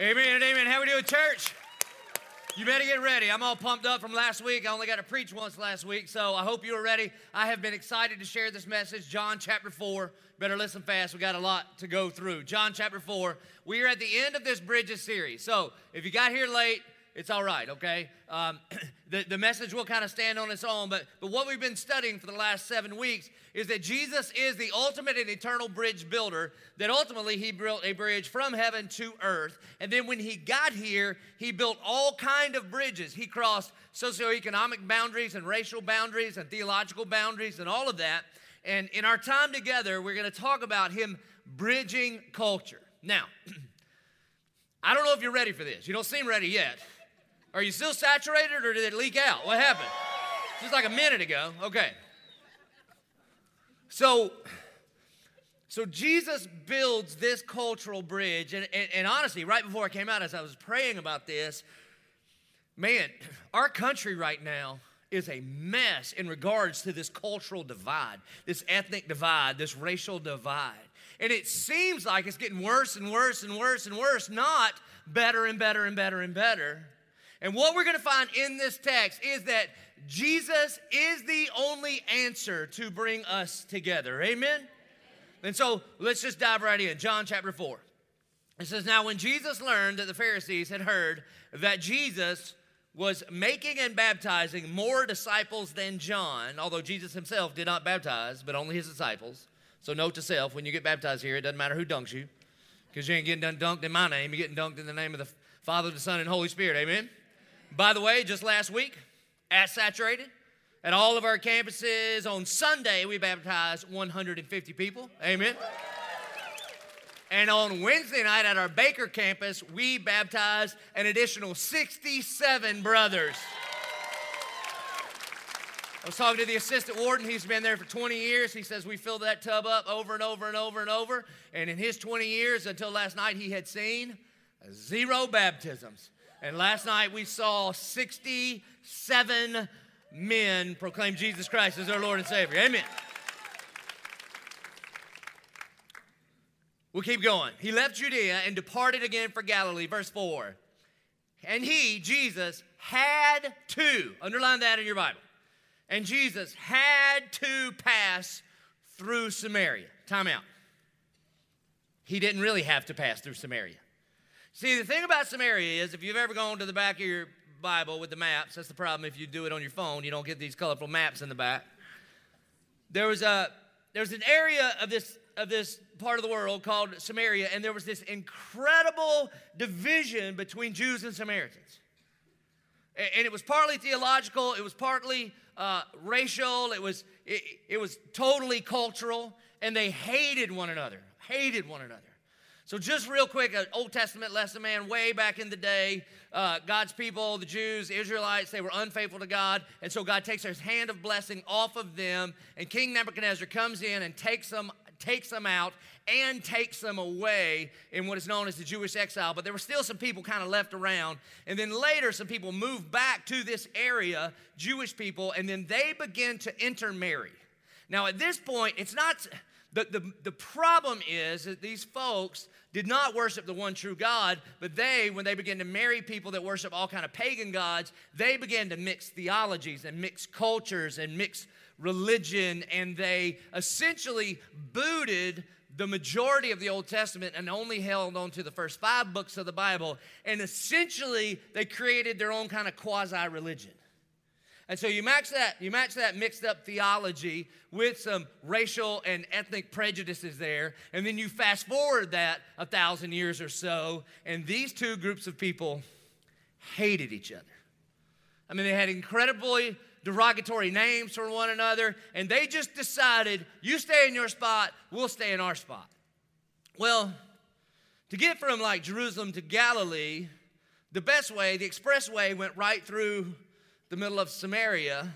Amen and amen. How we doing, church? You better get ready. I'm all pumped up from last week. I only got to preach once last week, so I hope you are ready. I have been excited to share this message, John chapter 4. Better listen fast. We got a lot to go through. John chapter 4. We are at the end of this Bridges series. So if you got here late, it's all right, okay? Um, the, the message will kind of stand on its own, but, but what we've been studying for the last seven weeks is that Jesus is the ultimate and eternal bridge builder, that ultimately he built a bridge from heaven to earth. And then when he got here, he built all kind of bridges. He crossed socioeconomic boundaries and racial boundaries and theological boundaries and all of that. And in our time together, we're going to talk about him bridging culture. Now, I don't know if you're ready for this. You don't seem ready yet. Are you still saturated or did it leak out? What happened? Just like a minute ago. Okay. So, so Jesus builds this cultural bridge, and, and, and, honestly, right before I came out, as I was praying about this, man, our country right now is a mess in regards to this cultural divide, this ethnic divide, this racial divide. And it seems like it's getting worse and worse and worse and worse, not better and better and better and better. And what we're going to find in this text is that Jesus is the only answer to bring us together. Amen? And so let's just dive right in. John chapter 4. It says, Now when Jesus learned that the Pharisees had heard that Jesus was making and baptizing more disciples than John, although Jesus himself did not baptize, but only his disciples. So note to self, when you get baptized here, it doesn't matter who dunks you, because you ain't getting done dunked in my name, you're getting dunked in the name of the Father, the Son, and Holy Spirit. Amen? By the way, just last week at Saturated, at all of our campuses on Sunday, we baptized 150 people. Amen. And on Wednesday night at our Baker campus, we baptized an additional 67 brothers. I was talking to the assistant warden. He's been there for 20 years. He says we filled that tub up over and over and over and over. And in his 20 years until last night, he had seen zero baptisms. And last night we saw 67 men proclaim Jesus Christ as their Lord and Savior. Amen. We'll keep going. He left Judea and departed again for Galilee. Verse 4. And he, Jesus, had to, underline that in your Bible. And Jesus had to pass through Samaria. Time out. He didn't really have to pass through Samaria. See, the thing about Samaria is if you've ever gone to the back of your Bible with the maps, that's the problem. If you do it on your phone, you don't get these colorful maps in the back. There was a there's an area of this of this part of the world called Samaria, and there was this incredible division between Jews and Samaritans. And it was partly theological, it was partly uh, racial, it was, it, it was totally cultural, and they hated one another, hated one another. So, just real quick, an Old Testament lesson, man, way back in the day, uh, God's people, the Jews, Israelites, they were unfaithful to God. And so, God takes his hand of blessing off of them. And King Nebuchadnezzar comes in and takes them, takes them out and takes them away in what is known as the Jewish exile. But there were still some people kind of left around. And then later, some people moved back to this area, Jewish people, and then they begin to intermarry. Now, at this point, it's not the, the, the problem is that these folks did not worship the one true God, but they, when they began to marry people that worship all kind of pagan gods, they began to mix theologies and mix cultures and mix religion, and they essentially booted the majority of the Old Testament and only held on to the first five books of the Bible. And essentially, they created their own kind of quasi religion. And so you match that, you match that mixed up theology with some racial and ethnic prejudices there, and then you fast forward that a thousand years or so, and these two groups of people hated each other. I mean, they had incredibly derogatory names for one another, and they just decided, you stay in your spot, we'll stay in our spot. Well, to get from like Jerusalem to Galilee, the best way, the expressway went right through the middle of Samaria.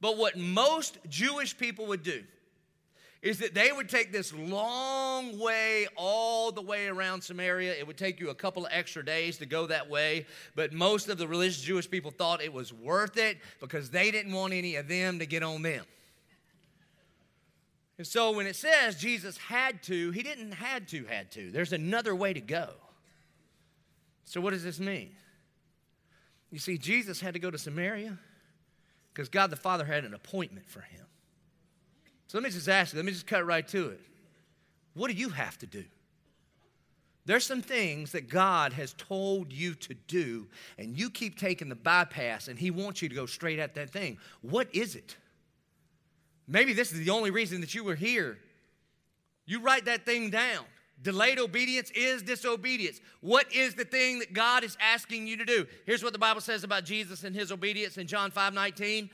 But what most Jewish people would do is that they would take this long way all the way around Samaria. It would take you a couple of extra days to go that way, but most of the religious Jewish people thought it was worth it because they didn't want any of them to get on them. And so when it says Jesus had to, he didn't had to had to. There's another way to go. So, what does this mean? You see, Jesus had to go to Samaria because God the Father had an appointment for him. So, let me just ask you, let me just cut right to it. What do you have to do? There's some things that God has told you to do, and you keep taking the bypass, and He wants you to go straight at that thing. What is it? Maybe this is the only reason that you were here. You write that thing down. Delayed obedience is disobedience. What is the thing that God is asking you to do? Here's what the Bible says about Jesus and his obedience in John 5 19.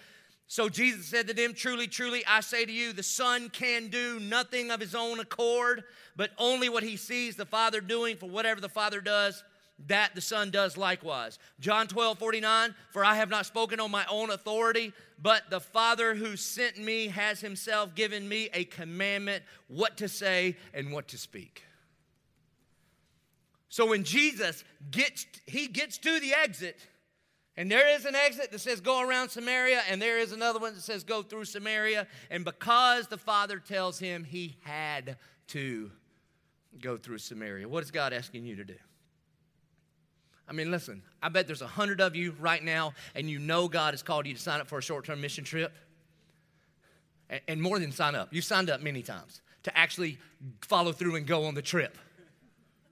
So Jesus said to them, Truly, truly, I say to you, the Son can do nothing of his own accord, but only what he sees the Father doing, for whatever the Father does, that the Son does likewise. John 12, 49, For I have not spoken on my own authority, but the Father who sent me has himself given me a commandment what to say and what to speak. So when Jesus gets, he gets to the exit, and there is an exit that says go around Samaria, and there is another one that says go through Samaria. And because the Father tells him he had to go through Samaria, what is God asking you to do? I mean, listen, I bet there's a hundred of you right now, and you know God has called you to sign up for a short term mission trip. And more than sign up, you've signed up many times to actually follow through and go on the trip.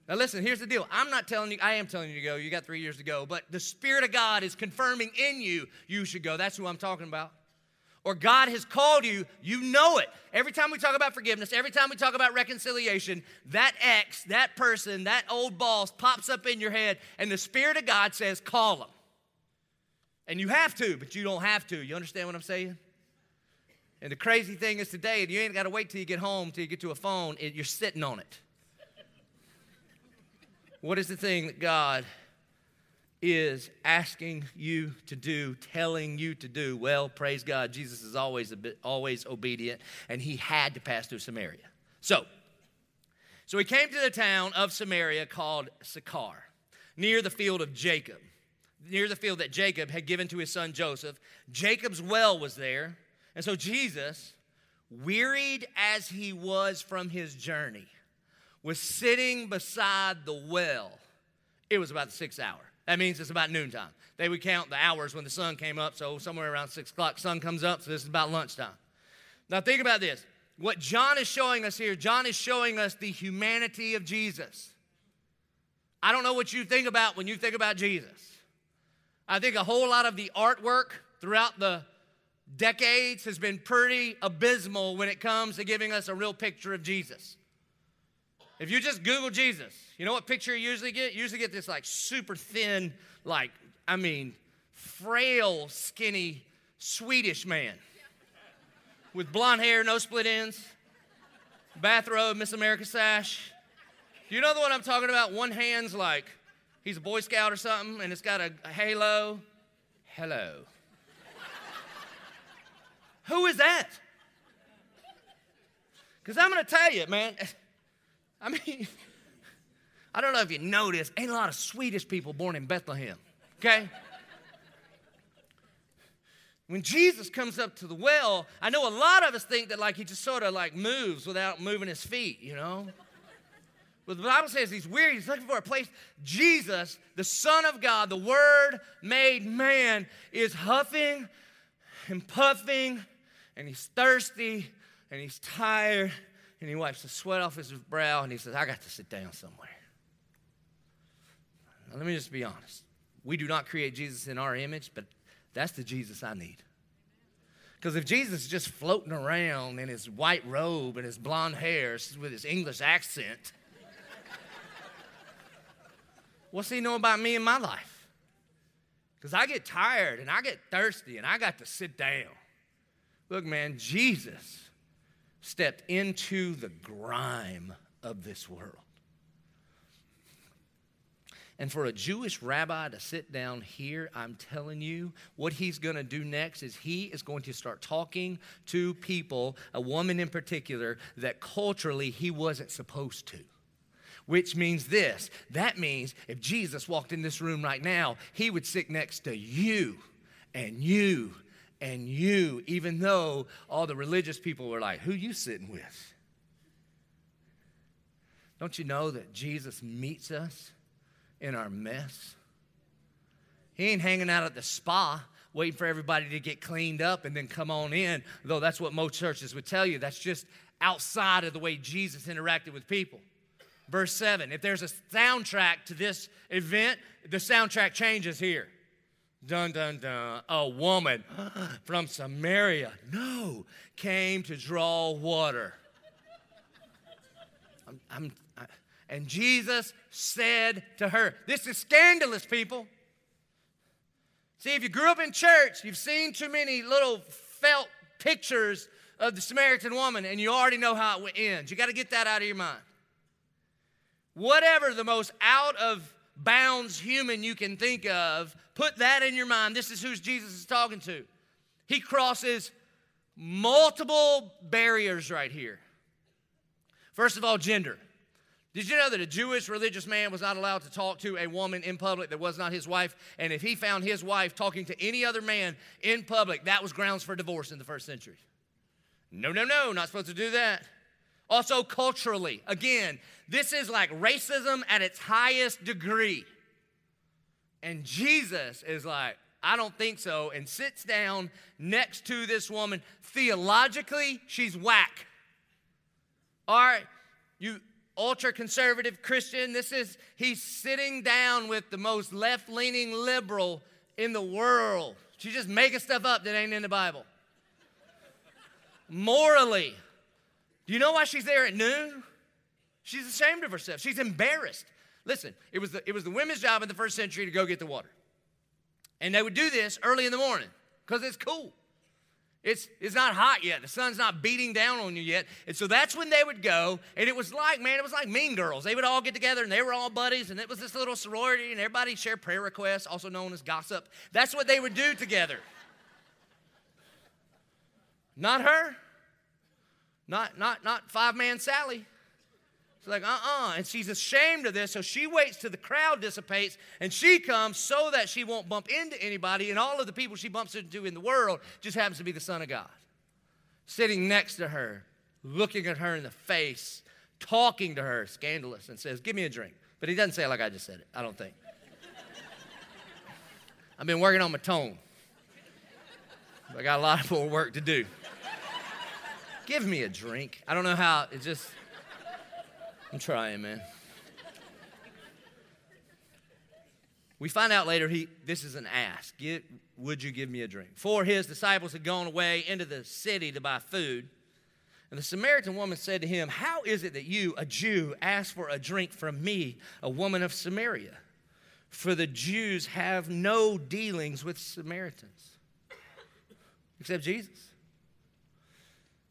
Now, listen, here's the deal. I'm not telling you, I am telling you to go. You got three years to go. But the Spirit of God is confirming in you, you should go. That's who I'm talking about. Or God has called you, you know it. Every time we talk about forgiveness, every time we talk about reconciliation, that ex, that person, that old boss pops up in your head, and the Spirit of God says, call them. And you have to, but you don't have to. You understand what I'm saying? And the crazy thing is today, you ain't got to wait till you get home, till you get to a phone, you're sitting on it. What is the thing that God is asking you to do, telling you to do? Well, praise God, Jesus is always bit, always obedient, and he had to pass through Samaria. So, so he came to the town of Samaria called Sychar, near the field of Jacob, near the field that Jacob had given to his son Joseph. Jacob's well was there, and so Jesus, wearied as he was from his journey, was sitting beside the well. It was about the sixth hour. That means it's about noontime. They would count the hours when the sun came up, so somewhere around six o'clock, sun comes up, so this is about lunchtime. Now think about this. What John is showing us here, John is showing us the humanity of Jesus. I don't know what you think about when you think about Jesus. I think a whole lot of the artwork throughout the decades has been pretty abysmal when it comes to giving us a real picture of Jesus. If you just Google Jesus, you know what picture you usually get? You usually get this like super thin, like, I mean, frail, skinny Swedish man with blonde hair, no split ends, bathrobe, Miss America sash. You know the one I'm talking about? One hand's like he's a Boy Scout or something, and it's got a, a halo. Hello. Who is that? Because I'm going to tell you, man. I mean, I don't know if you noticed, ain't a lot of Swedish people born in Bethlehem, okay? when Jesus comes up to the well, I know a lot of us think that like he just sort of like moves without moving his feet, you know? But the Bible says he's weary, he's looking for a place. Jesus, the Son of God, the Word made man, is huffing and puffing, and he's thirsty, and he's tired, and he wipes the sweat off his brow and he says, I got to sit down somewhere. Now, let me just be honest. We do not create Jesus in our image, but that's the Jesus I need. Because if Jesus is just floating around in his white robe and his blonde hair with his English accent, what's he know about me and my life? Because I get tired and I get thirsty and I got to sit down. Look, man, Jesus stepped into the grime of this world. And for a Jewish rabbi to sit down here, I'm telling you, what he's going to do next is he is going to start talking to people, a woman in particular, that culturally he wasn't supposed to. Which means this that means if Jesus walked in this room right now, he would sit next to you and you and you, even though all the religious people were like, Who you sitting with? Don't you know that Jesus meets us in our mess. He ain't hanging out at the spa waiting for everybody to get cleaned up and then come on in, though that's what most churches would tell you. That's just outside of the way Jesus interacted with people. Verse 7 if there's a soundtrack to this event, the soundtrack changes here. Dun, dun, dun. A woman from Samaria, no, came to draw water. I'm, I'm, I, and Jesus said to her, This is scandalous, people. See, if you grew up in church, you've seen too many little felt pictures of the Samaritan woman, and you already know how it ends. You got to get that out of your mind. Whatever the most out of bounds human you can think of, put that in your mind. This is who Jesus is talking to. He crosses multiple barriers right here. First of all, gender. Did you know that a Jewish religious man was not allowed to talk to a woman in public that was not his wife? And if he found his wife talking to any other man in public, that was grounds for divorce in the first century. No, no, no, not supposed to do that. Also, culturally, again, this is like racism at its highest degree. And Jesus is like, I don't think so, and sits down next to this woman. Theologically, she's whack. All right, you ultra conservative Christian. This is, he's sitting down with the most left leaning liberal in the world. She's just making stuff up that ain't in the Bible. Morally, do you know why she's there at noon? She's ashamed of herself. She's embarrassed. Listen, it was the, it was the women's job in the first century to go get the water. And they would do this early in the morning because it's cool. It's, it's not hot yet. The sun's not beating down on you yet. And so that's when they would go. And it was like, man, it was like mean girls. They would all get together and they were all buddies. And it was this little sorority and everybody shared prayer requests, also known as gossip. That's what they would do together. Not her. Not, not, not five man Sally. She's like, uh uh-uh. uh. And she's ashamed of this, so she waits till the crowd dissipates and she comes so that she won't bump into anybody. And all of the people she bumps into in the world just happens to be the Son of God. Sitting next to her, looking at her in the face, talking to her, scandalous, and says, Give me a drink. But he doesn't say it like I just said it, I don't think. I've been working on my tone. I got a lot more work to do. Give me a drink. I don't know how, it just. I'm trying, man. We find out later he this is an ask. Get, would you give me a drink? For his disciples had gone away into the city to buy food. And the Samaritan woman said to him, How is it that you, a Jew, ask for a drink from me, a woman of Samaria? For the Jews have no dealings with Samaritans, except Jesus.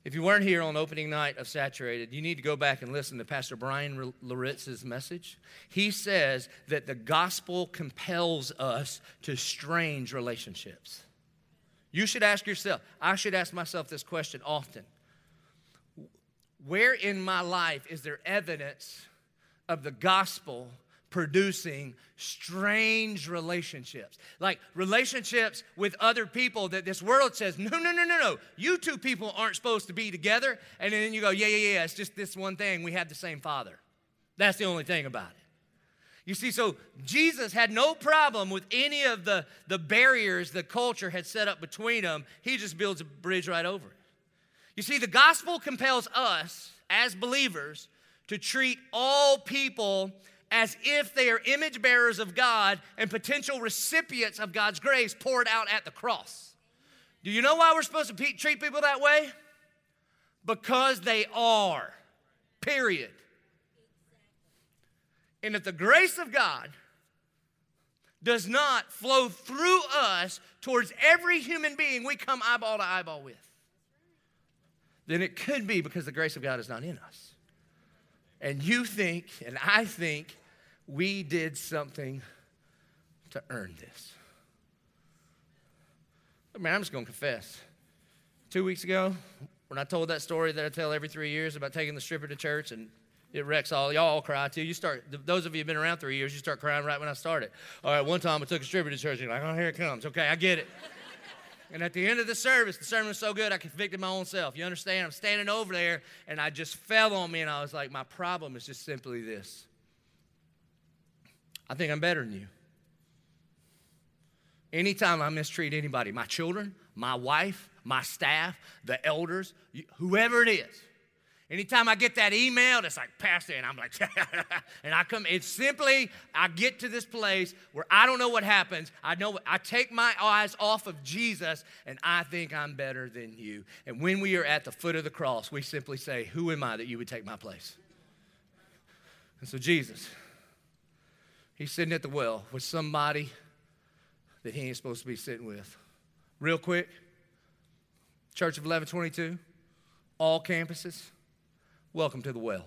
If you weren't here on opening night of Saturated, you need to go back and listen to Pastor Bryan Loritts's message. He says that the gospel compels us to strange relationships. You should ask yourself, I should ask myself this question often. Where in my life is there evidence of the gospel producing strange relationships. Like relationships with other people that this world says, no, no, no, no, no. You two people aren't supposed to be together. And then you go, yeah, yeah, yeah, it's just this one thing. We have the same father. That's the only thing about it. You see, so Jesus had no problem with any of the, the barriers the culture had set up between them. He just builds a bridge right over it. You see, the gospel compels us as believers to treat all people as if they are image bearers of God and potential recipients of God's grace poured out at the cross. Do you know why we're supposed to pe- treat people that way? Because they are, period. And if the grace of God does not flow through us towards every human being we come eyeball to eyeball with, then it could be because the grace of God is not in us. And you think, and I think, we did something to earn this. I mean, I'm just going to confess. Two weeks ago, when I told that story that I tell every three years about taking the stripper to church and it wrecks all. Y'all all cry too. You start, those of you who've been around three years, you start crying right when I started. All right, one time I took a stripper to church and you're like, oh, here it comes. Okay, I get it. And at the end of the service, the sermon was so good, I convicted my own self. You understand? I'm standing over there, and I just fell on me, and I was like, my problem is just simply this I think I'm better than you. Anytime I mistreat anybody, my children, my wife, my staff, the elders, whoever it is, anytime I get that email that's like, Pastor, and I'm like, and I come, it's simply, I get to this place where I don't know what happens. I know, I take my eyes off of Jesus and I think I'm better than you. And when we are at the foot of the cross, we simply say, Who am I that you would take my place? And so Jesus, he's sitting at the well with somebody that he ain't supposed to be sitting with. Real quick, Church of 1122, all campuses, welcome to the well.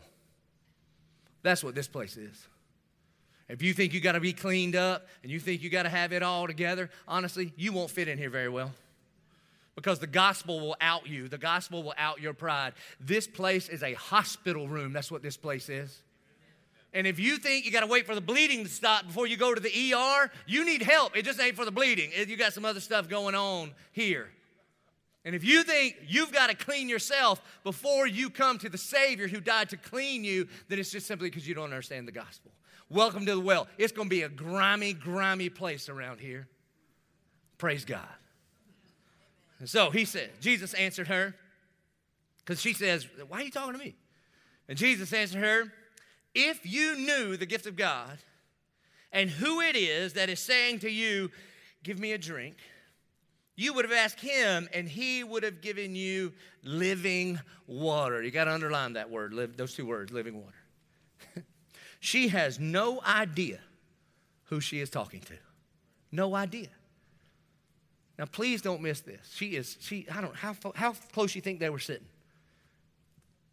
That's what this place is. If you think you got to be cleaned up and you think you got to have it all together, honestly, you won't fit in here very well. Because the gospel will out you, the gospel will out your pride. This place is a hospital room. That's what this place is. And if you think you got to wait for the bleeding to stop before you go to the ER, you need help. It just ain't for the bleeding. You got some other stuff going on here. And if you think you've got to clean yourself before you come to the Savior who died to clean you, then it's just simply because you don't understand the gospel. Welcome to the well. It's going to be a grimy, grimy place around here. Praise God. And so he said, Jesus answered her, because she says, Why are you talking to me? And Jesus answered her, if you knew the gift of God and who it is that is saying to you, Give me a drink, you would have asked him and he would have given you living water. You got to underline that word, live, those two words, living water. she has no idea who she is talking to. No idea. Now, please don't miss this. She is, she, I don't, how, how close you think they were sitting?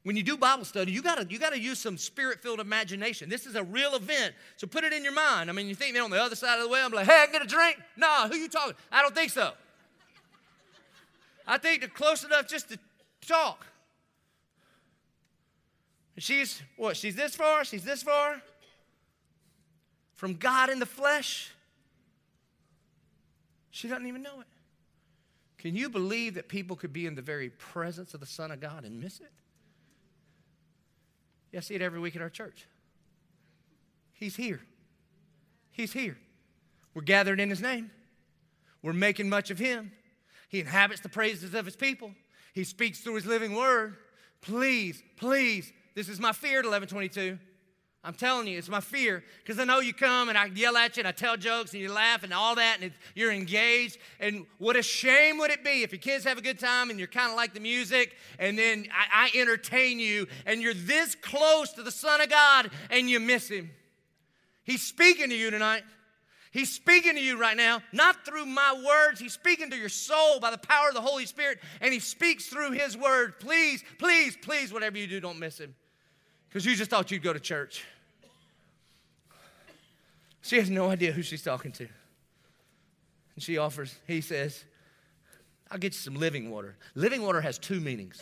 When you do Bible study, you gotta, you gotta use some spirit filled imagination. This is a real event, so put it in your mind. I mean, you think they're on the other side of the way, I'm like, hey, I get a drink? Nah, who you talking? I don't think so. I think they're close enough just to talk. She's what? She's this far, she's this far from God in the flesh. She doesn't even know it. Can you believe that people could be in the very presence of the Son of God and miss it? Yeah, I see it every week at our church. He's here. He's here. We're gathered in His name. We're making much of Him. He inhabits the praises of His people. He speaks through His living word. Please, please, this is my fear at 1122. I'm telling you, it's my fear because I know you come and I yell at you and I tell jokes and you laugh and all that and you're engaged. And what a shame would it be if your kids have a good time and you're kind of like the music and then I, I entertain you and you're this close to the Son of God and you miss Him. He's speaking to you tonight. He's speaking to you right now, not through my words. He's speaking to your soul by the power of the Holy Spirit, and He speaks through His word. Please, please, please, whatever you do, don't miss Him. Because you just thought you'd go to church. She has no idea who she's talking to. And she offers, he says, I'll get you some living water. Living water has two meanings.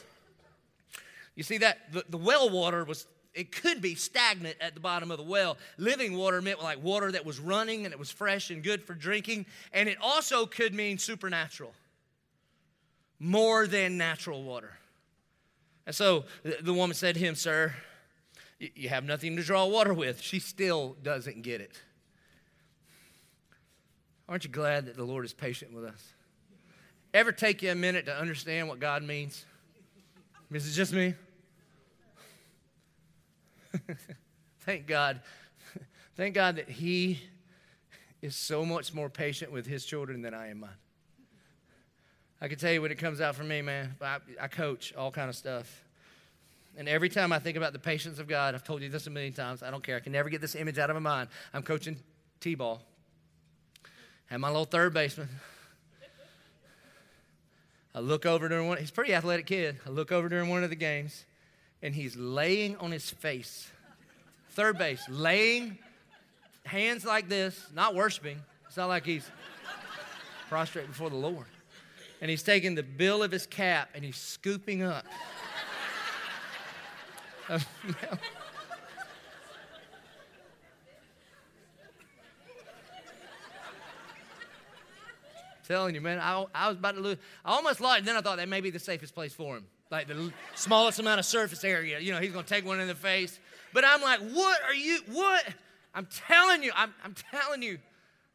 You see that the, the well water was it could be stagnant at the bottom of the well. Living water meant like water that was running and it was fresh and good for drinking. And it also could mean supernatural, more than natural water. And so the woman said to him, Sir, you have nothing to draw water with. She still doesn't get it. Aren't you glad that the Lord is patient with us? Ever take you a minute to understand what God means? Is it just me? Thank God. Thank God that He is so much more patient with His children than I am mine. I can tell you when it comes out for me, man. I, I coach all kind of stuff. And every time I think about the patience of God, I've told you this a million times. I don't care. I can never get this image out of my mind. I'm coaching T-ball. Had my little third baseman. I look over during one, he's a pretty athletic kid. I look over during one of the games, and he's laying on his face. Third base, laying, hands like this, not worshiping. It's not like he's prostrate before the Lord. And he's taking the bill of his cap and he's scooping up. Telling you, man, I, I was about to lose. I almost lost. Then I thought that may be the safest place for him. Like the smallest amount of surface area. You know, he's to take one in the face. But I'm like, what are you, what? I'm telling you, I'm, I'm telling you,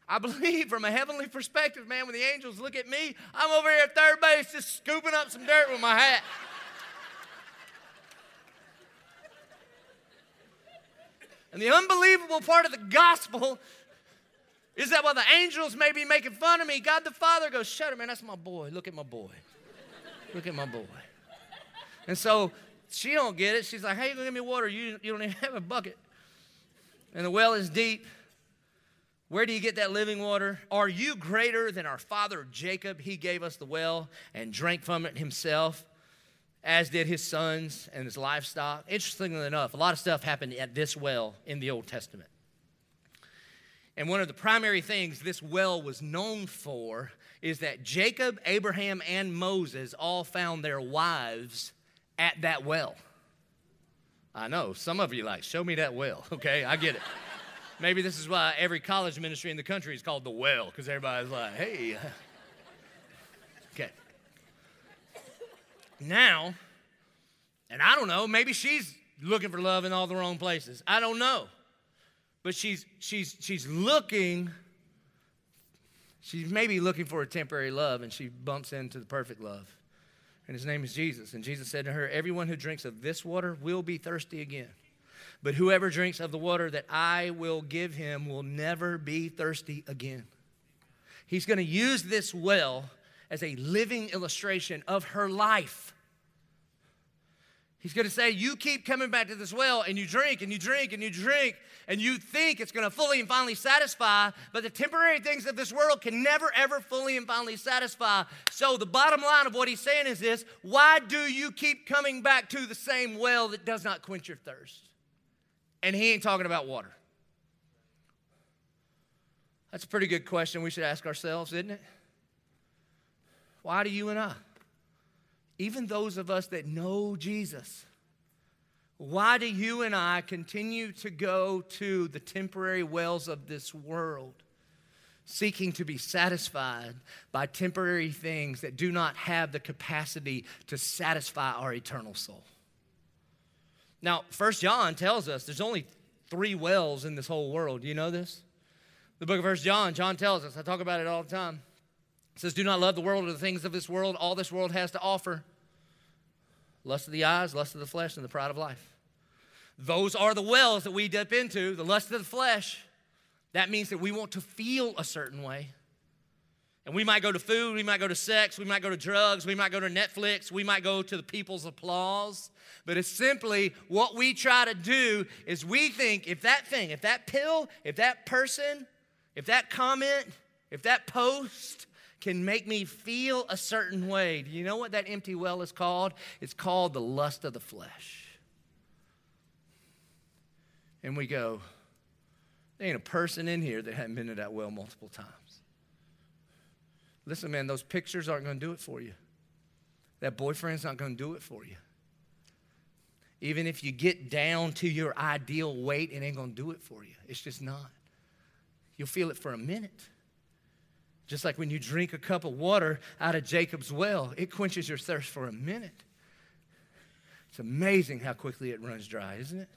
I believe from a heavenly perspective, man, when the angels look at me, I'm over here at third base just scooping up some dirt with my hat. And the unbelievable part of the gospel is that while the angels may be making fun of me, God the Father goes, Shut up, man, that's my boy. Look at my boy. Look at my boy. And so she don't get it. She's like, Hey, you gonna give me water? You, you don't even have a bucket. And the well is deep. Where do you get that living water? Are you greater than our father Jacob? He gave us the well and drank from it himself as did his sons and his livestock. Interestingly enough, a lot of stuff happened at this well in the Old Testament. And one of the primary things this well was known for is that Jacob, Abraham, and Moses all found their wives at that well. I know, some of you like, show me that well, okay? I get it. Maybe this is why every college ministry in the country is called the well, because everybody's like, hey, Now, and I don't know, maybe she's looking for love in all the wrong places. I don't know. But she's she's she's looking she's maybe looking for a temporary love and she bumps into the perfect love. And his name is Jesus. And Jesus said to her, Everyone who drinks of this water will be thirsty again. But whoever drinks of the water that I will give him will never be thirsty again. He's going to use this well as a living illustration of her life. He's going to say, You keep coming back to this well and you drink and you drink and you drink and you think it's going to fully and finally satisfy, but the temporary things of this world can never, ever fully and finally satisfy. So, the bottom line of what he's saying is this why do you keep coming back to the same well that does not quench your thirst? And he ain't talking about water. That's a pretty good question we should ask ourselves, isn't it? Why do you and I? Even those of us that know Jesus, why do you and I continue to go to the temporary wells of this world, seeking to be satisfied by temporary things that do not have the capacity to satisfy our eternal soul? Now, First John tells us there's only three wells in this whole world. Do you know this? The book of First John, John tells us, I talk about it all the time. It says, Do not love the world or the things of this world, all this world has to offer. Lust of the eyes, lust of the flesh, and the pride of life. Those are the wells that we dip into, the lust of the flesh. That means that we want to feel a certain way. And we might go to food, we might go to sex, we might go to drugs, we might go to Netflix, we might go to the people's applause. But it's simply what we try to do is we think if that thing, if that pill, if that person, if that comment, if that post, can make me feel a certain way. Do you know what that empty well is called? It's called the lust of the flesh. And we go, there ain't a person in here that hadn't been to that well multiple times. Listen, man, those pictures aren't going to do it for you. That boyfriend's not going to do it for you. Even if you get down to your ideal weight, it ain't going to do it for you. It's just not. You'll feel it for a minute. Just like when you drink a cup of water out of Jacob's well, it quenches your thirst for a minute. It's amazing how quickly it runs dry, isn't it?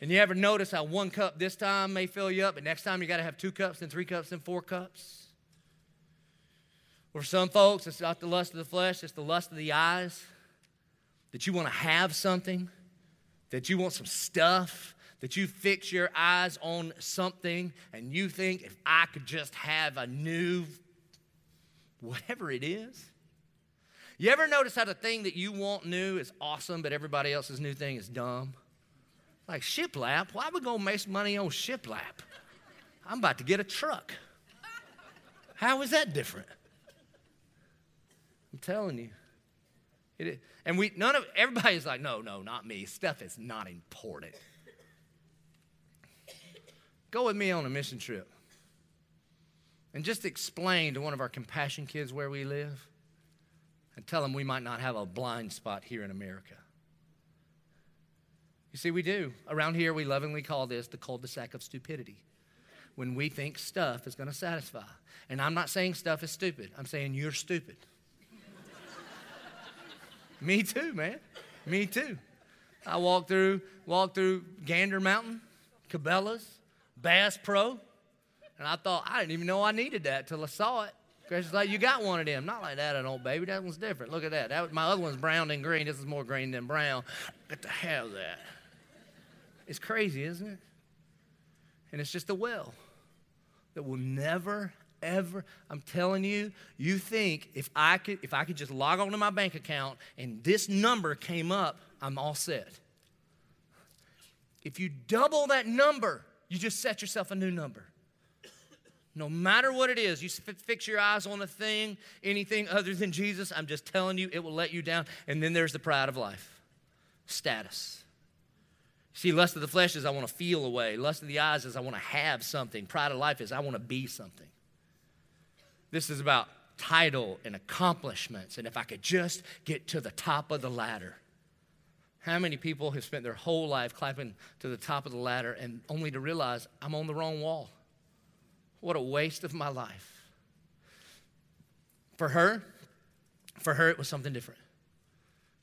And you ever notice how one cup this time may fill you up, but next time you got to have two cups, and three cups, and four cups? For some folks, it's not the lust of the flesh, it's the lust of the eyes. That you want to have something, that you want some stuff, that you fix your eyes on something and you think, if I could just have a new, whatever it is. You ever notice how the thing that you want new is awesome, but everybody else's new thing is dumb? Like shiplap, why we gonna make money on shiplap? I'm about to get a truck. How is that different? I'm telling you. It is. And we none of everybody's like, no, no, not me. Stuff is not important. Go with me on a mission trip and just explain to one of our compassion kids where we live and tell them we might not have a blind spot here in America. You see, we do. Around here, we lovingly call this the cul de sac of stupidity when we think stuff is going to satisfy. And I'm not saying stuff is stupid, I'm saying you're stupid. Me too, man. Me too. I walked through, walked through Gander Mountain Cabela's, Bass Pro. And I thought, I didn't even know I needed that till I saw it. Grace like, you got one of them. Not like that, I don't, baby. That one's different. Look at that. that my other one's brown and green. This is more green than brown. I got to have that. It's crazy, isn't it? And it's just a well that will never, ever, I'm telling you, you think if I could, if I could just log on to my bank account and this number came up, I'm all set. If you double that number, you just set yourself a new number. No matter what it is, you fix your eyes on a thing, anything other than Jesus, I'm just telling you, it will let you down. And then there's the pride of life status. See, lust of the flesh is I want to feel a way, lust of the eyes is I want to have something, pride of life is I want to be something. This is about title and accomplishments, and if I could just get to the top of the ladder. How many people have spent their whole life climbing to the top of the ladder and only to realize I'm on the wrong wall? What a waste of my life. For her, for her, it was something different.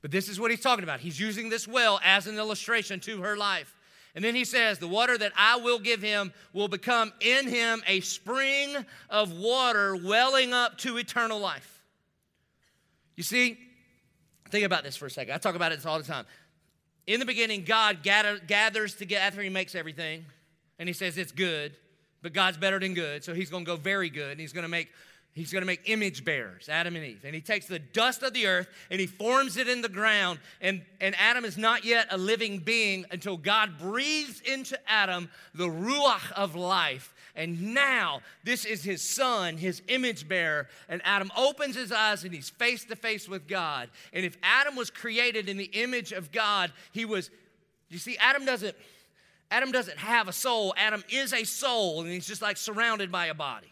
But this is what he's talking about. He's using this well as an illustration to her life. And then he says, The water that I will give him will become in him a spring of water welling up to eternal life. You see, think about this for a second. I talk about this all the time. In the beginning, God gather, gathers together, He makes everything, and He says it's good but God's better than good, so he's going to go very good, and he's going to make he's going to make image bearers, Adam and Eve. And he takes the dust of the earth and he forms it in the ground. And, and Adam is not yet a living being until God breathes into Adam the ruach of life. And now this is his son, his image bearer. And Adam opens his eyes and he's face to face with God. And if Adam was created in the image of God, he was, you see, Adam doesn't Adam doesn't have a soul, Adam is a soul, and he's just like surrounded by a body.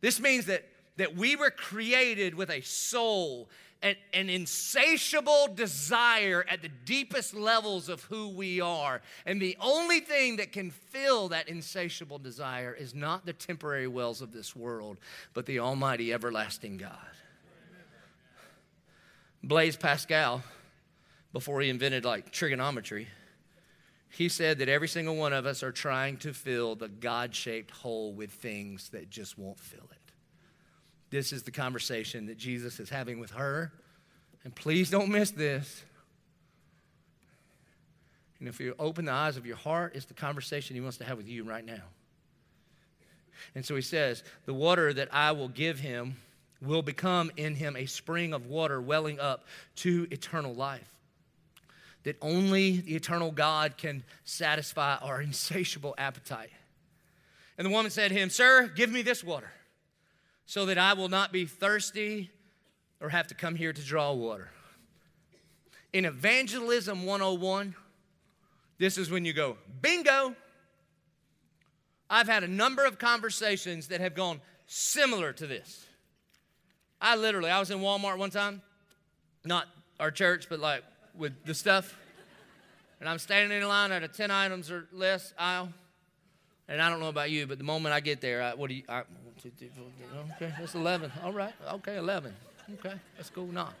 This means that, that we were created with a soul, an, an insatiable desire at the deepest levels of who we are. And the only thing that can fill that insatiable desire is not the temporary wells of this world, but the almighty everlasting God. Blaise Pascal, before he invented like trigonometry, he said that every single one of us are trying to fill the God shaped hole with things that just won't fill it. This is the conversation that Jesus is having with her. And please don't miss this. And if you open the eyes of your heart, it's the conversation he wants to have with you right now. And so he says, The water that I will give him will become in him a spring of water welling up to eternal life that only the eternal God can satisfy our insatiable appetite. And the woman said to him, Sir, give me this water so that I will not be thirsty or have to come here to draw water. In Evangelism 101, this is when you go, bingo. I've had a number of conversations that have gone similar to this. I literally, I was in Walmart one time, not our church, but like with the stuff. And I'm standing in line at a 10 items or less aisle. And I don't know about you, but the moment I get there, I, what do you, I, okay, that's 11. All right, okay, 11. Okay, that's cool. Not.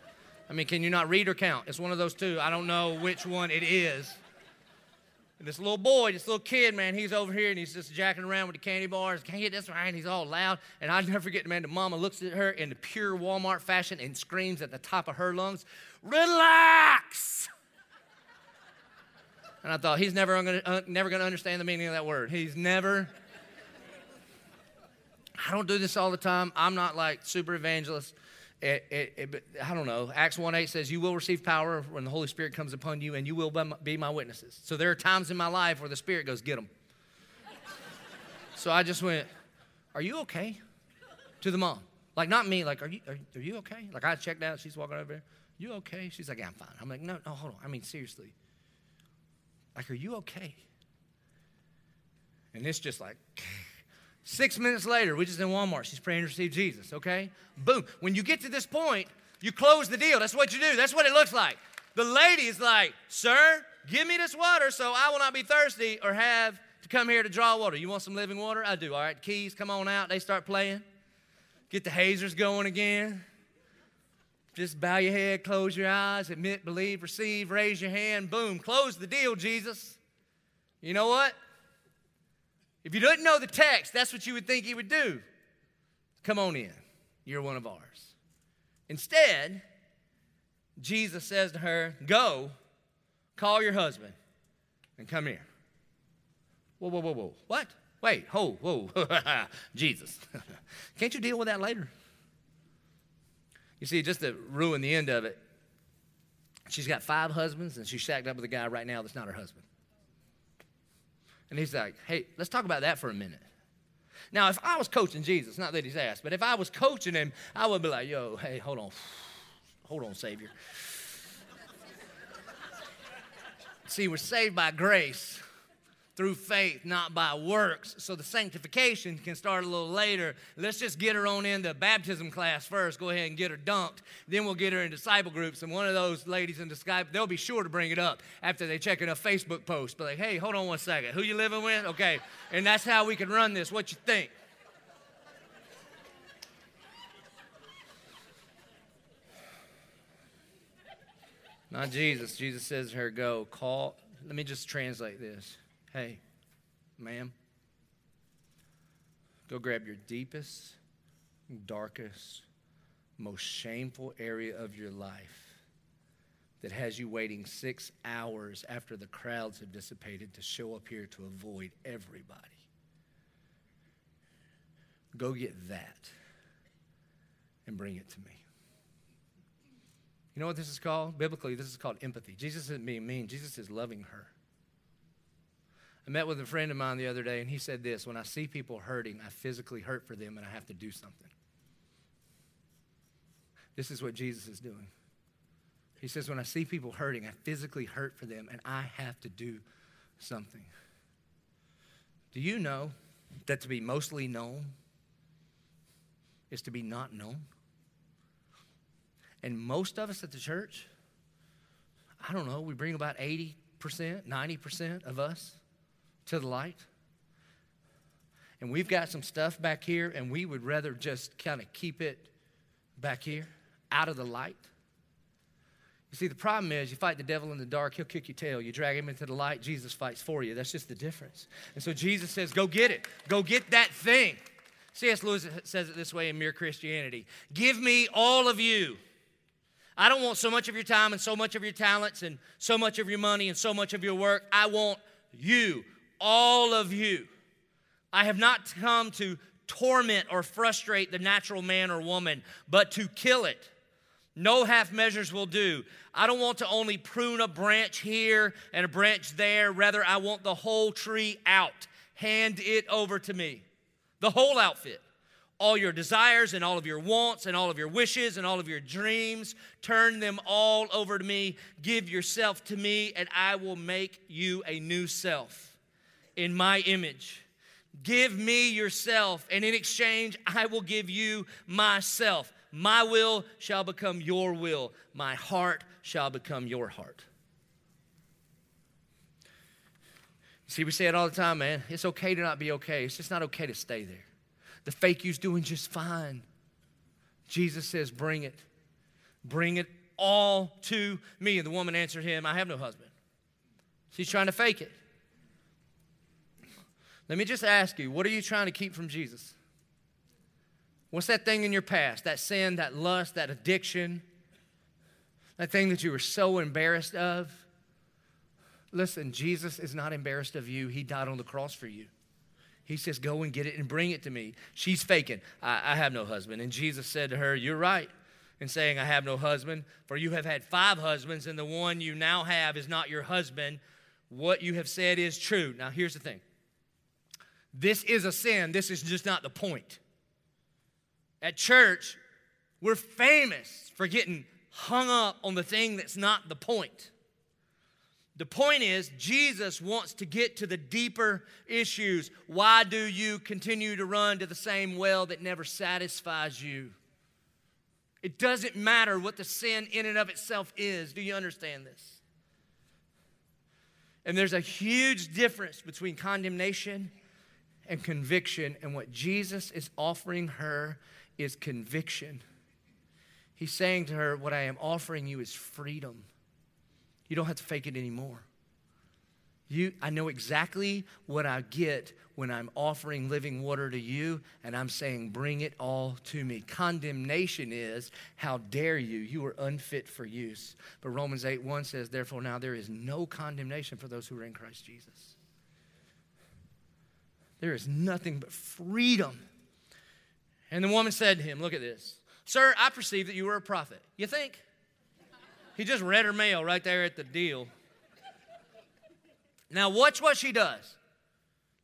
I mean, can you not read or count? It's one of those two. I don't know which one it is. And this little boy, this little kid, man, he's over here and he's just jacking around with the candy bars. Can't get this right. And he's all loud. And I never forget, man, the mama looks at her in the pure Walmart fashion and screams at the top of her lungs, Relax! And I thought, he's never gonna, uh, never gonna understand the meaning of that word. He's never. I don't do this all the time. I'm not like super evangelist. It, it, it, I don't know. Acts 1 8 says, You will receive power when the Holy Spirit comes upon you, and you will be my witnesses. So there are times in my life where the Spirit goes, Get them. so I just went, Are you okay? To the mom. Like, not me. Like, Are you, are, are you okay? Like, I checked out. She's walking over there. You okay? She's like, Yeah, I'm fine. I'm like, No, no, hold on. I mean, seriously. Like, Are you okay? And it's just like, Six minutes later, we just in Walmart. She's praying to receive Jesus, okay? Boom. When you get to this point, you close the deal. That's what you do. That's what it looks like. The lady is like, Sir, give me this water so I will not be thirsty or have to come here to draw water. You want some living water? I do. All right, keys, come on out. They start playing. Get the hazers going again. Just bow your head, close your eyes, admit, believe, receive, raise your hand. Boom, close the deal, Jesus. You know what? If you didn't know the text, that's what you would think he would do. Come on in. You're one of ours. Instead, Jesus says to her, Go, call your husband, and come here. Whoa, whoa, whoa, whoa. What? Wait, whoa, whoa. Jesus. Can't you deal with that later? You see, just to ruin the end of it, she's got five husbands and she's shacked up with a guy right now that's not her husband. And he's like, hey, let's talk about that for a minute. Now, if I was coaching Jesus, not that he's asked, but if I was coaching him, I would be like, yo, hey, hold on. Hold on, Savior. See, we're saved by grace through faith, not by works. So the sanctification can start a little later. Let's just get her on into baptism class first. Go ahead and get her dunked. Then we'll get her in disciple groups. And one of those ladies in the Skype, they'll be sure to bring it up after they check in a Facebook post. Be like, hey, hold on one second. Who you living with? Okay. And that's how we can run this. What you think? Not Jesus. Jesus says to her, go, call. Let me just translate this. Hey, ma'am, go grab your deepest, darkest, most shameful area of your life that has you waiting six hours after the crowds have dissipated to show up here to avoid everybody. Go get that and bring it to me. You know what this is called? Biblically, this is called empathy. Jesus isn't being mean, Jesus is loving her. I met with a friend of mine the other day, and he said this When I see people hurting, I physically hurt for them, and I have to do something. This is what Jesus is doing. He says, When I see people hurting, I physically hurt for them, and I have to do something. Do you know that to be mostly known is to be not known? And most of us at the church, I don't know, we bring about 80%, 90% of us to the light. And we've got some stuff back here, and we would rather just kind of keep it back here, out of the light. You see, the problem is you fight the devil in the dark, he'll kick your tail. You drag him into the light, Jesus fights for you. That's just the difference. And so Jesus says, Go get it. Go get that thing. C.S. Lewis says it this way in Mere Christianity Give me all of you. I don't want so much of your time and so much of your talents and so much of your money and so much of your work. I want you all of you. I have not come to torment or frustrate the natural man or woman, but to kill it. No half measures will do. I don't want to only prune a branch here and a branch there. Rather, I want the whole tree out. Hand it over to me. The whole outfit. All your desires and all of your wants and all of your wishes and all of your dreams, turn them all over to me. Give yourself to me, and I will make you a new self in my image. Give me yourself, and in exchange, I will give you myself. My will shall become your will, my heart shall become your heart. See, we say it all the time, man. It's okay to not be okay. It's just not okay to stay there. The fake you's doing just fine. Jesus says, Bring it. Bring it all to me. And the woman answered him, I have no husband. She's trying to fake it. Let me just ask you what are you trying to keep from Jesus? What's that thing in your past? That sin, that lust, that addiction, that thing that you were so embarrassed of? Listen, Jesus is not embarrassed of you. He died on the cross for you. He says, Go and get it and bring it to me. She's faking. I, I have no husband. And Jesus said to her, You're right in saying, I have no husband, for you have had five husbands, and the one you now have is not your husband. What you have said is true. Now, here's the thing this is a sin. This is just not the point. At church, we're famous for getting hung up on the thing that's not the point. The point is, Jesus wants to get to the deeper issues. Why do you continue to run to the same well that never satisfies you? It doesn't matter what the sin in and of itself is. Do you understand this? And there's a huge difference between condemnation and conviction. And what Jesus is offering her is conviction. He's saying to her, What I am offering you is freedom. You don't have to fake it anymore. You, I know exactly what I get when I'm offering living water to you and I'm saying, Bring it all to me. Condemnation is, How dare you? You are unfit for use. But Romans 8 1 says, Therefore, now there is no condemnation for those who are in Christ Jesus. There is nothing but freedom. And the woman said to him, Look at this. Sir, I perceive that you are a prophet. You think? He just read her mail right there at the deal. Now, watch what she does.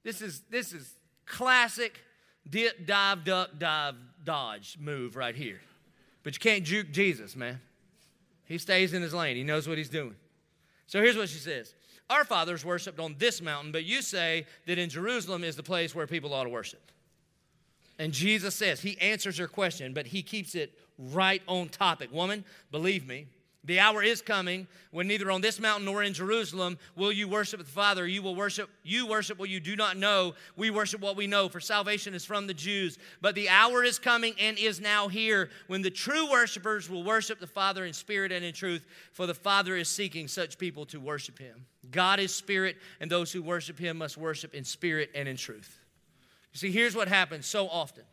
This is, this is classic dip, dive, duck, dive, dodge move right here. But you can't juke Jesus, man. He stays in his lane, he knows what he's doing. So here's what she says Our fathers worshiped on this mountain, but you say that in Jerusalem is the place where people ought to worship. And Jesus says, He answers her question, but He keeps it right on topic. Woman, believe me, the hour is coming when neither on this mountain nor in Jerusalem will you worship the Father. You will worship, you worship what you do not know. We worship what we know, for salvation is from the Jews. But the hour is coming and is now here when the true worshipers will worship the Father in spirit and in truth, for the Father is seeking such people to worship him. God is spirit, and those who worship him must worship in spirit and in truth. You see, here's what happens so often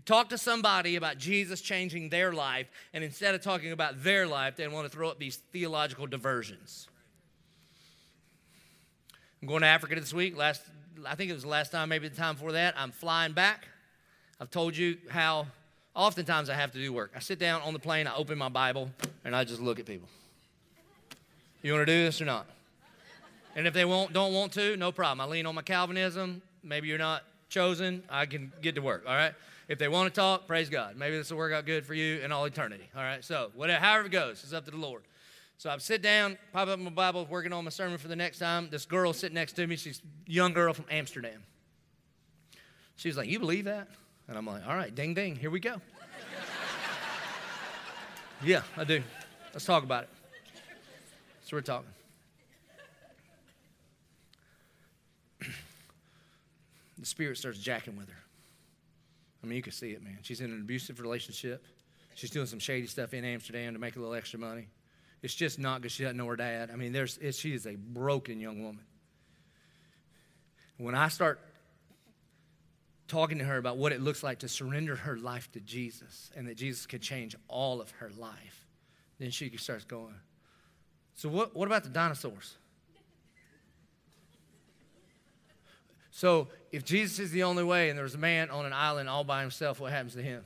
you talk to somebody about Jesus changing their life, and instead of talking about their life, they want to throw up these theological diversions. I'm going to Africa this week. Last, I think it was the last time, maybe the time before that. I'm flying back. I've told you how oftentimes I have to do work. I sit down on the plane, I open my Bible, and I just look at people. You want to do this or not? And if they won't, don't want to, no problem. I lean on my Calvinism. Maybe you're not chosen. I can get to work. All right. If they want to talk, praise God. Maybe this will work out good for you in all eternity. All right. So, whatever, however it goes, it's up to the Lord. So I sit down, pop up my Bible, working on my sermon for the next time. This girl sitting next to me, she's a young girl from Amsterdam. She's like, You believe that? And I'm like, All right, ding ding, here we go. yeah, I do. Let's talk about it. So we're talking. the Spirit starts jacking with her. I mean, you can see it, man. She's in an abusive relationship. She's doing some shady stuff in Amsterdam to make a little extra money. It's just not because she doesn't know her dad. I mean, there's, she is a broken young woman. When I start talking to her about what it looks like to surrender her life to Jesus and that Jesus could change all of her life, then she starts going, So, what, what about the dinosaurs? So, if Jesus is the only way and there's a man on an island all by himself, what happens to him?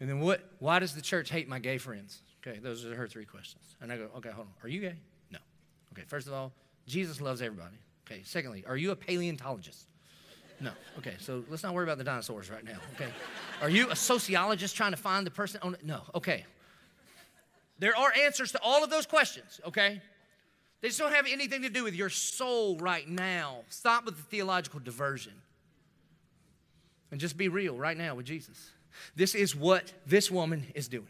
And then what? Why does the church hate my gay friends? Okay, those are her three questions. And I go, okay, hold on. Are you gay? No. Okay, first of all, Jesus loves everybody. Okay, secondly, are you a paleontologist? No. Okay, so let's not worry about the dinosaurs right now. Okay. Are you a sociologist trying to find the person on it? No. Okay. There are answers to all of those questions, okay? They just don't have anything to do with your soul right now. Stop with the theological diversion. And just be real right now with Jesus. This is what this woman is doing.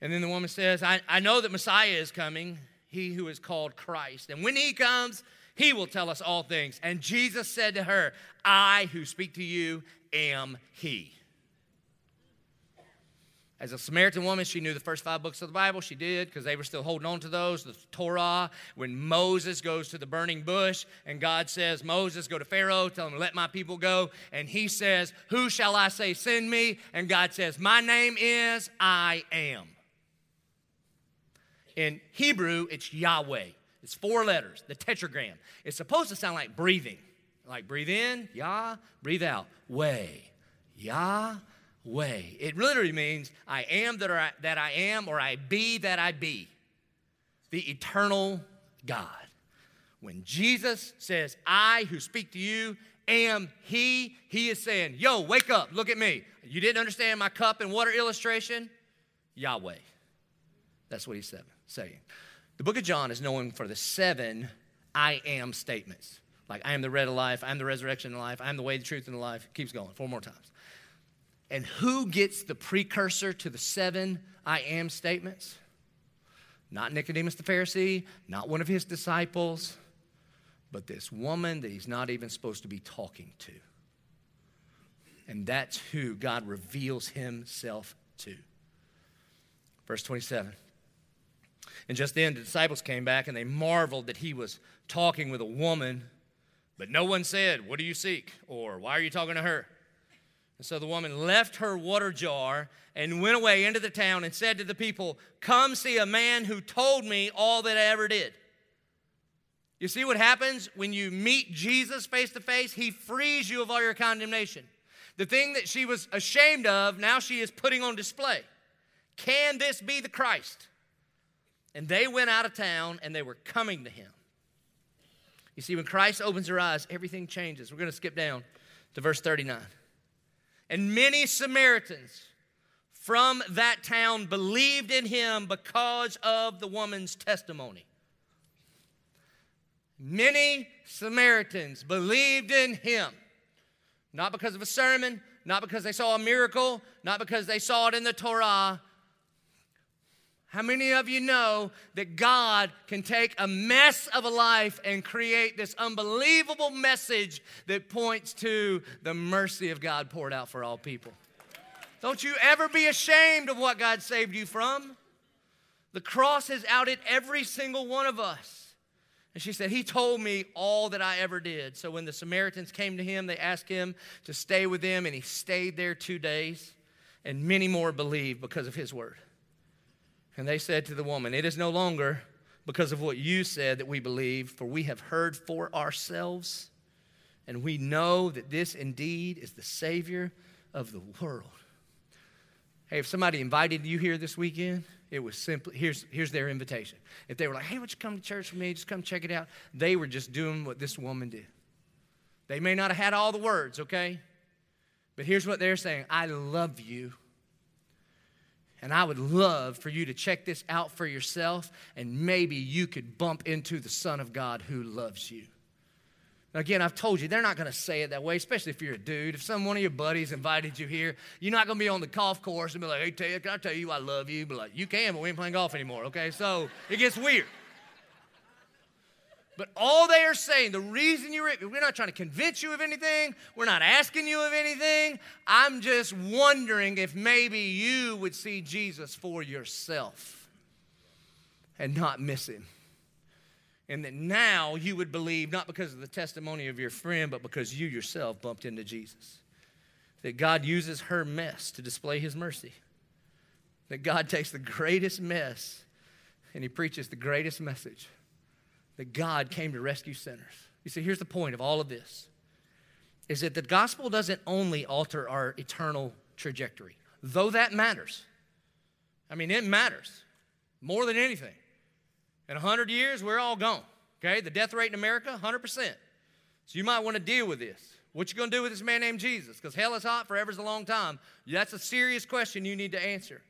And then the woman says, I, I know that Messiah is coming, he who is called Christ. And when he comes, he will tell us all things. And Jesus said to her, I who speak to you am he. As a Samaritan woman, she knew the first five books of the Bible. She did because they were still holding on to those. The Torah, when Moses goes to the burning bush and God says, Moses, go to Pharaoh, tell him, let my people go. And he says, Who shall I say send me? And God says, My name is I am. In Hebrew, it's Yahweh. It's four letters, the tetragram. It's supposed to sound like breathing. Like breathe in, Yah, breathe out, way. Yah, way. It literally means I am that, I, that I am, or I be that I be. The eternal God. When Jesus says, I who speak to you am He, He is saying, Yo, wake up, look at me. You didn't understand my cup and water illustration? Yahweh. That's what He's saying. The book of John is known for the seven I am statements. Like, I am the bread of life, I am the resurrection of life, I am the way, the truth, and the life. Keeps going, four more times. And who gets the precursor to the seven I am statements? Not Nicodemus the Pharisee, not one of his disciples, but this woman that he's not even supposed to be talking to. And that's who God reveals himself to. Verse 27. And just then the disciples came back and they marveled that he was talking with a woman, but no one said, What do you seek? or Why are you talking to her? And so the woman left her water jar and went away into the town and said to the people, Come see a man who told me all that I ever did. You see what happens when you meet Jesus face to face? He frees you of all your condemnation. The thing that she was ashamed of, now she is putting on display. Can this be the Christ? And they went out of town and they were coming to him. You see, when Christ opens her eyes, everything changes. We're going to skip down to verse 39. And many Samaritans from that town believed in him because of the woman's testimony. Many Samaritans believed in him, not because of a sermon, not because they saw a miracle, not because they saw it in the Torah, how many of you know that God can take a mess of a life and create this unbelievable message that points to the mercy of God poured out for all people? Don't you ever be ashamed of what God saved you from. The cross has outed every single one of us. And she said, He told me all that I ever did. So when the Samaritans came to him, they asked him to stay with them, and he stayed there two days. And many more believed because of his word. And they said to the woman, It is no longer because of what you said that we believe, for we have heard for ourselves, and we know that this indeed is the Savior of the world. Hey, if somebody invited you here this weekend, it was simply here's, here's their invitation. If they were like, hey, would you come to church with me? Just come check it out. They were just doing what this woman did. They may not have had all the words, okay? But here's what they're saying I love you and I would love for you to check this out for yourself, and maybe you could bump into the Son of God who loves you. Again, I've told you, they're not going to say it that way, especially if you're a dude. If some one of your buddies invited you here, you're not going to be on the golf course and be like, hey, you, can I tell you I love you? But like, you can, but we ain't playing golf anymore, okay? So it gets weird. But all they are saying, the reason you're, we're not trying to convince you of anything, we're not asking you of anything. I'm just wondering if maybe you would see Jesus for yourself and not miss him. And that now you would believe, not because of the testimony of your friend, but because you yourself bumped into Jesus. That God uses her mess to display his mercy. That God takes the greatest mess and he preaches the greatest message that God came to rescue sinners. You see, here's the point of all of this is that the gospel doesn't only alter our eternal trajectory, though that matters. I mean, it matters more than anything. In 100 years, we're all gone. Okay? The death rate in America, 100%. So you might want to deal with this. What you going to do with this man named Jesus? Because hell is hot, forever's a long time. That's a serious question you need to answer.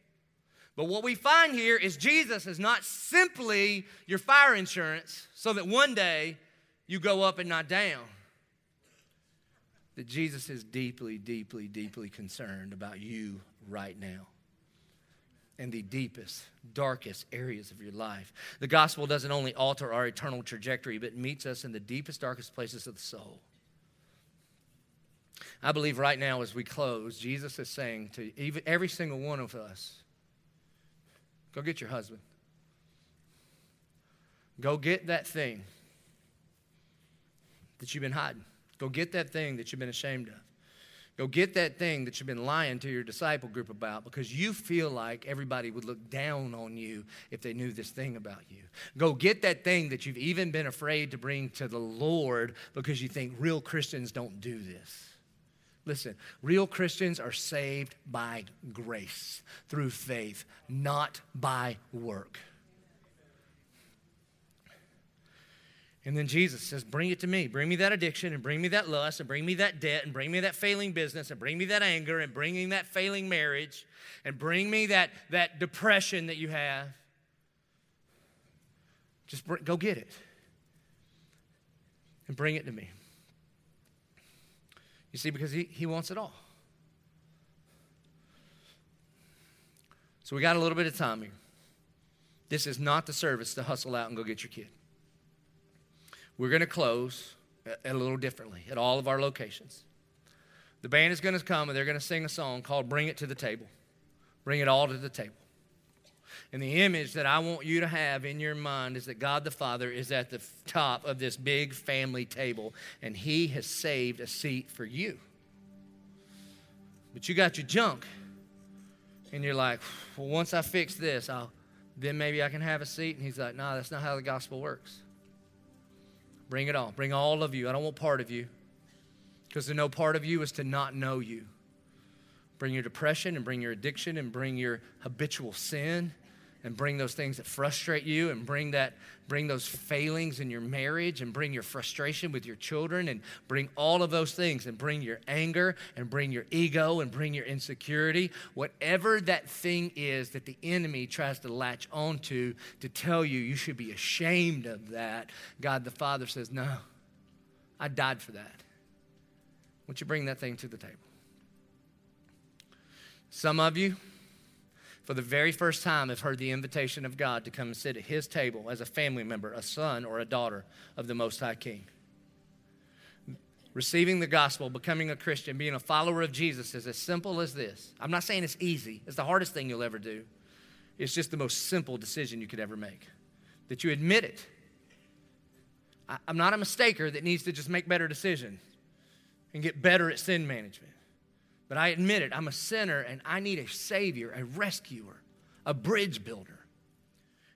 But what we find here is Jesus is not simply your fire insurance so that one day you go up and not down. That Jesus is deeply, deeply, deeply concerned about you right now in the deepest, darkest areas of your life. The gospel doesn't only alter our eternal trajectory, but meets us in the deepest, darkest places of the soul. I believe right now, as we close, Jesus is saying to every single one of us Go get your husband. Go get that thing that you've been hiding. Go get that thing that you've been ashamed of. Go get that thing that you've been lying to your disciple group about because you feel like everybody would look down on you if they knew this thing about you. Go get that thing that you've even been afraid to bring to the Lord because you think real Christians don't do this. Listen, real Christians are saved by grace through faith, not by work. And then Jesus says, Bring it to me. Bring me that addiction, and bring me that lust, and bring me that debt, and bring me that failing business, and bring me that anger, and bring me that failing marriage, and bring me that, that depression that you have. Just bring, go get it and bring it to me. You see, because he, he wants it all. So we got a little bit of time here. This is not the service to hustle out and go get your kid. We're going to close a, a little differently at all of our locations. The band is going to come and they're going to sing a song called Bring It to the Table. Bring it all to the table. And the image that I want you to have in your mind is that God the Father is at the top of this big family table and He has saved a seat for you. But you got your junk. And you're like, well, once I fix this, I'll, then maybe I can have a seat. And He's like, no, that's not how the gospel works. Bring it all. Bring all of you. I don't want part of you. Because to know part of you is to not know you. Bring your depression and bring your addiction and bring your habitual sin and bring those things that frustrate you and bring that bring those failings in your marriage and bring your frustration with your children and bring all of those things and bring your anger and bring your ego and bring your insecurity. Whatever that thing is that the enemy tries to latch onto to tell you you should be ashamed of that god the father says no i died for that. Won't you bring that thing to the table? Some of you for the very first time have heard the invitation of God to come and sit at his table as a family member, a son or a daughter of the Most High King. Receiving the gospel, becoming a Christian, being a follower of Jesus is as simple as this. I'm not saying it's easy, it's the hardest thing you'll ever do. It's just the most simple decision you could ever make. That you admit it. I, am not a mistaker that needs to just make better decisions and get better at sin management. But I admit it, I'm a sinner and I need a Savior, a rescuer, a bridge builder.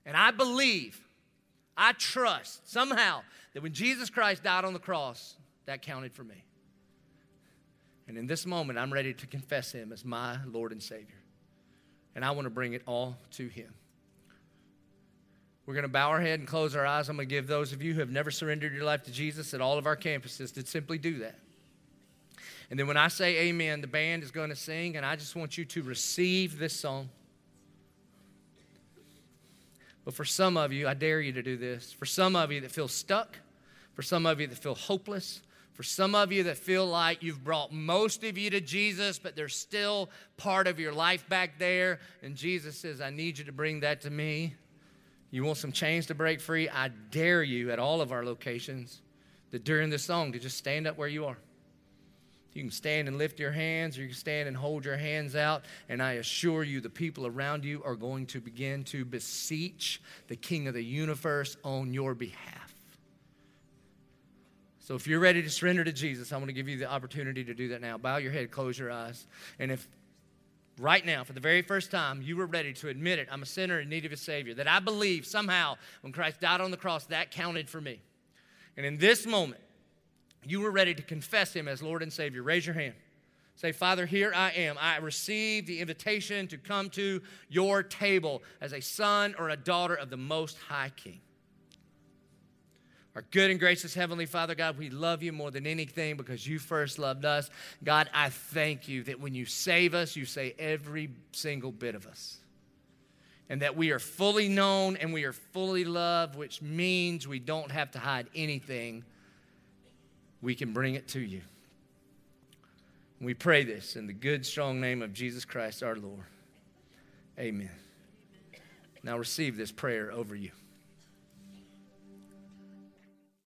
And I believe, I trust somehow that when Jesus Christ died on the cross, that counted for me. And in this moment, I'm ready to confess Him as my Lord and Savior. And I want to bring it all to Him. We're going to bow our head and close our eyes. I'm going to give those of you who have never surrendered your life to Jesus at all of our campuses to simply do that. And then when I say amen, the band is going to sing, and I just want you to receive this song. But for some of you, I dare you to do this. For some of you that feel stuck, for some of you that feel hopeless, for some of you that feel like you've brought most of you to Jesus, but there's still part of your life back there, and Jesus says, I need you to bring that to me. You want some chains to break free? I dare you at all of our locations that during this song to just stand up where you are. You can stand and lift your hands, or you can stand and hold your hands out. And I assure you, the people around you are going to begin to beseech the King of the universe on your behalf. So if you're ready to surrender to Jesus, I want to give you the opportunity to do that now. Bow your head, close your eyes. And if right now, for the very first time, you were ready to admit it, I'm a sinner in need of a Savior, that I believe somehow when Christ died on the cross, that counted for me. And in this moment, you were ready to confess Him as Lord and Savior, raise your hand. Say, Father, here I am. I receive the invitation to come to your table as a son or a daughter of the Most High King. Our good and gracious Heavenly Father, God, we love you more than anything because you first loved us. God, I thank you that when you save us, you save every single bit of us. And that we are fully known and we are fully loved, which means we don't have to hide anything we can bring it to you. We pray this in the good, strong name of Jesus Christ our Lord. Amen. Now receive this prayer over you.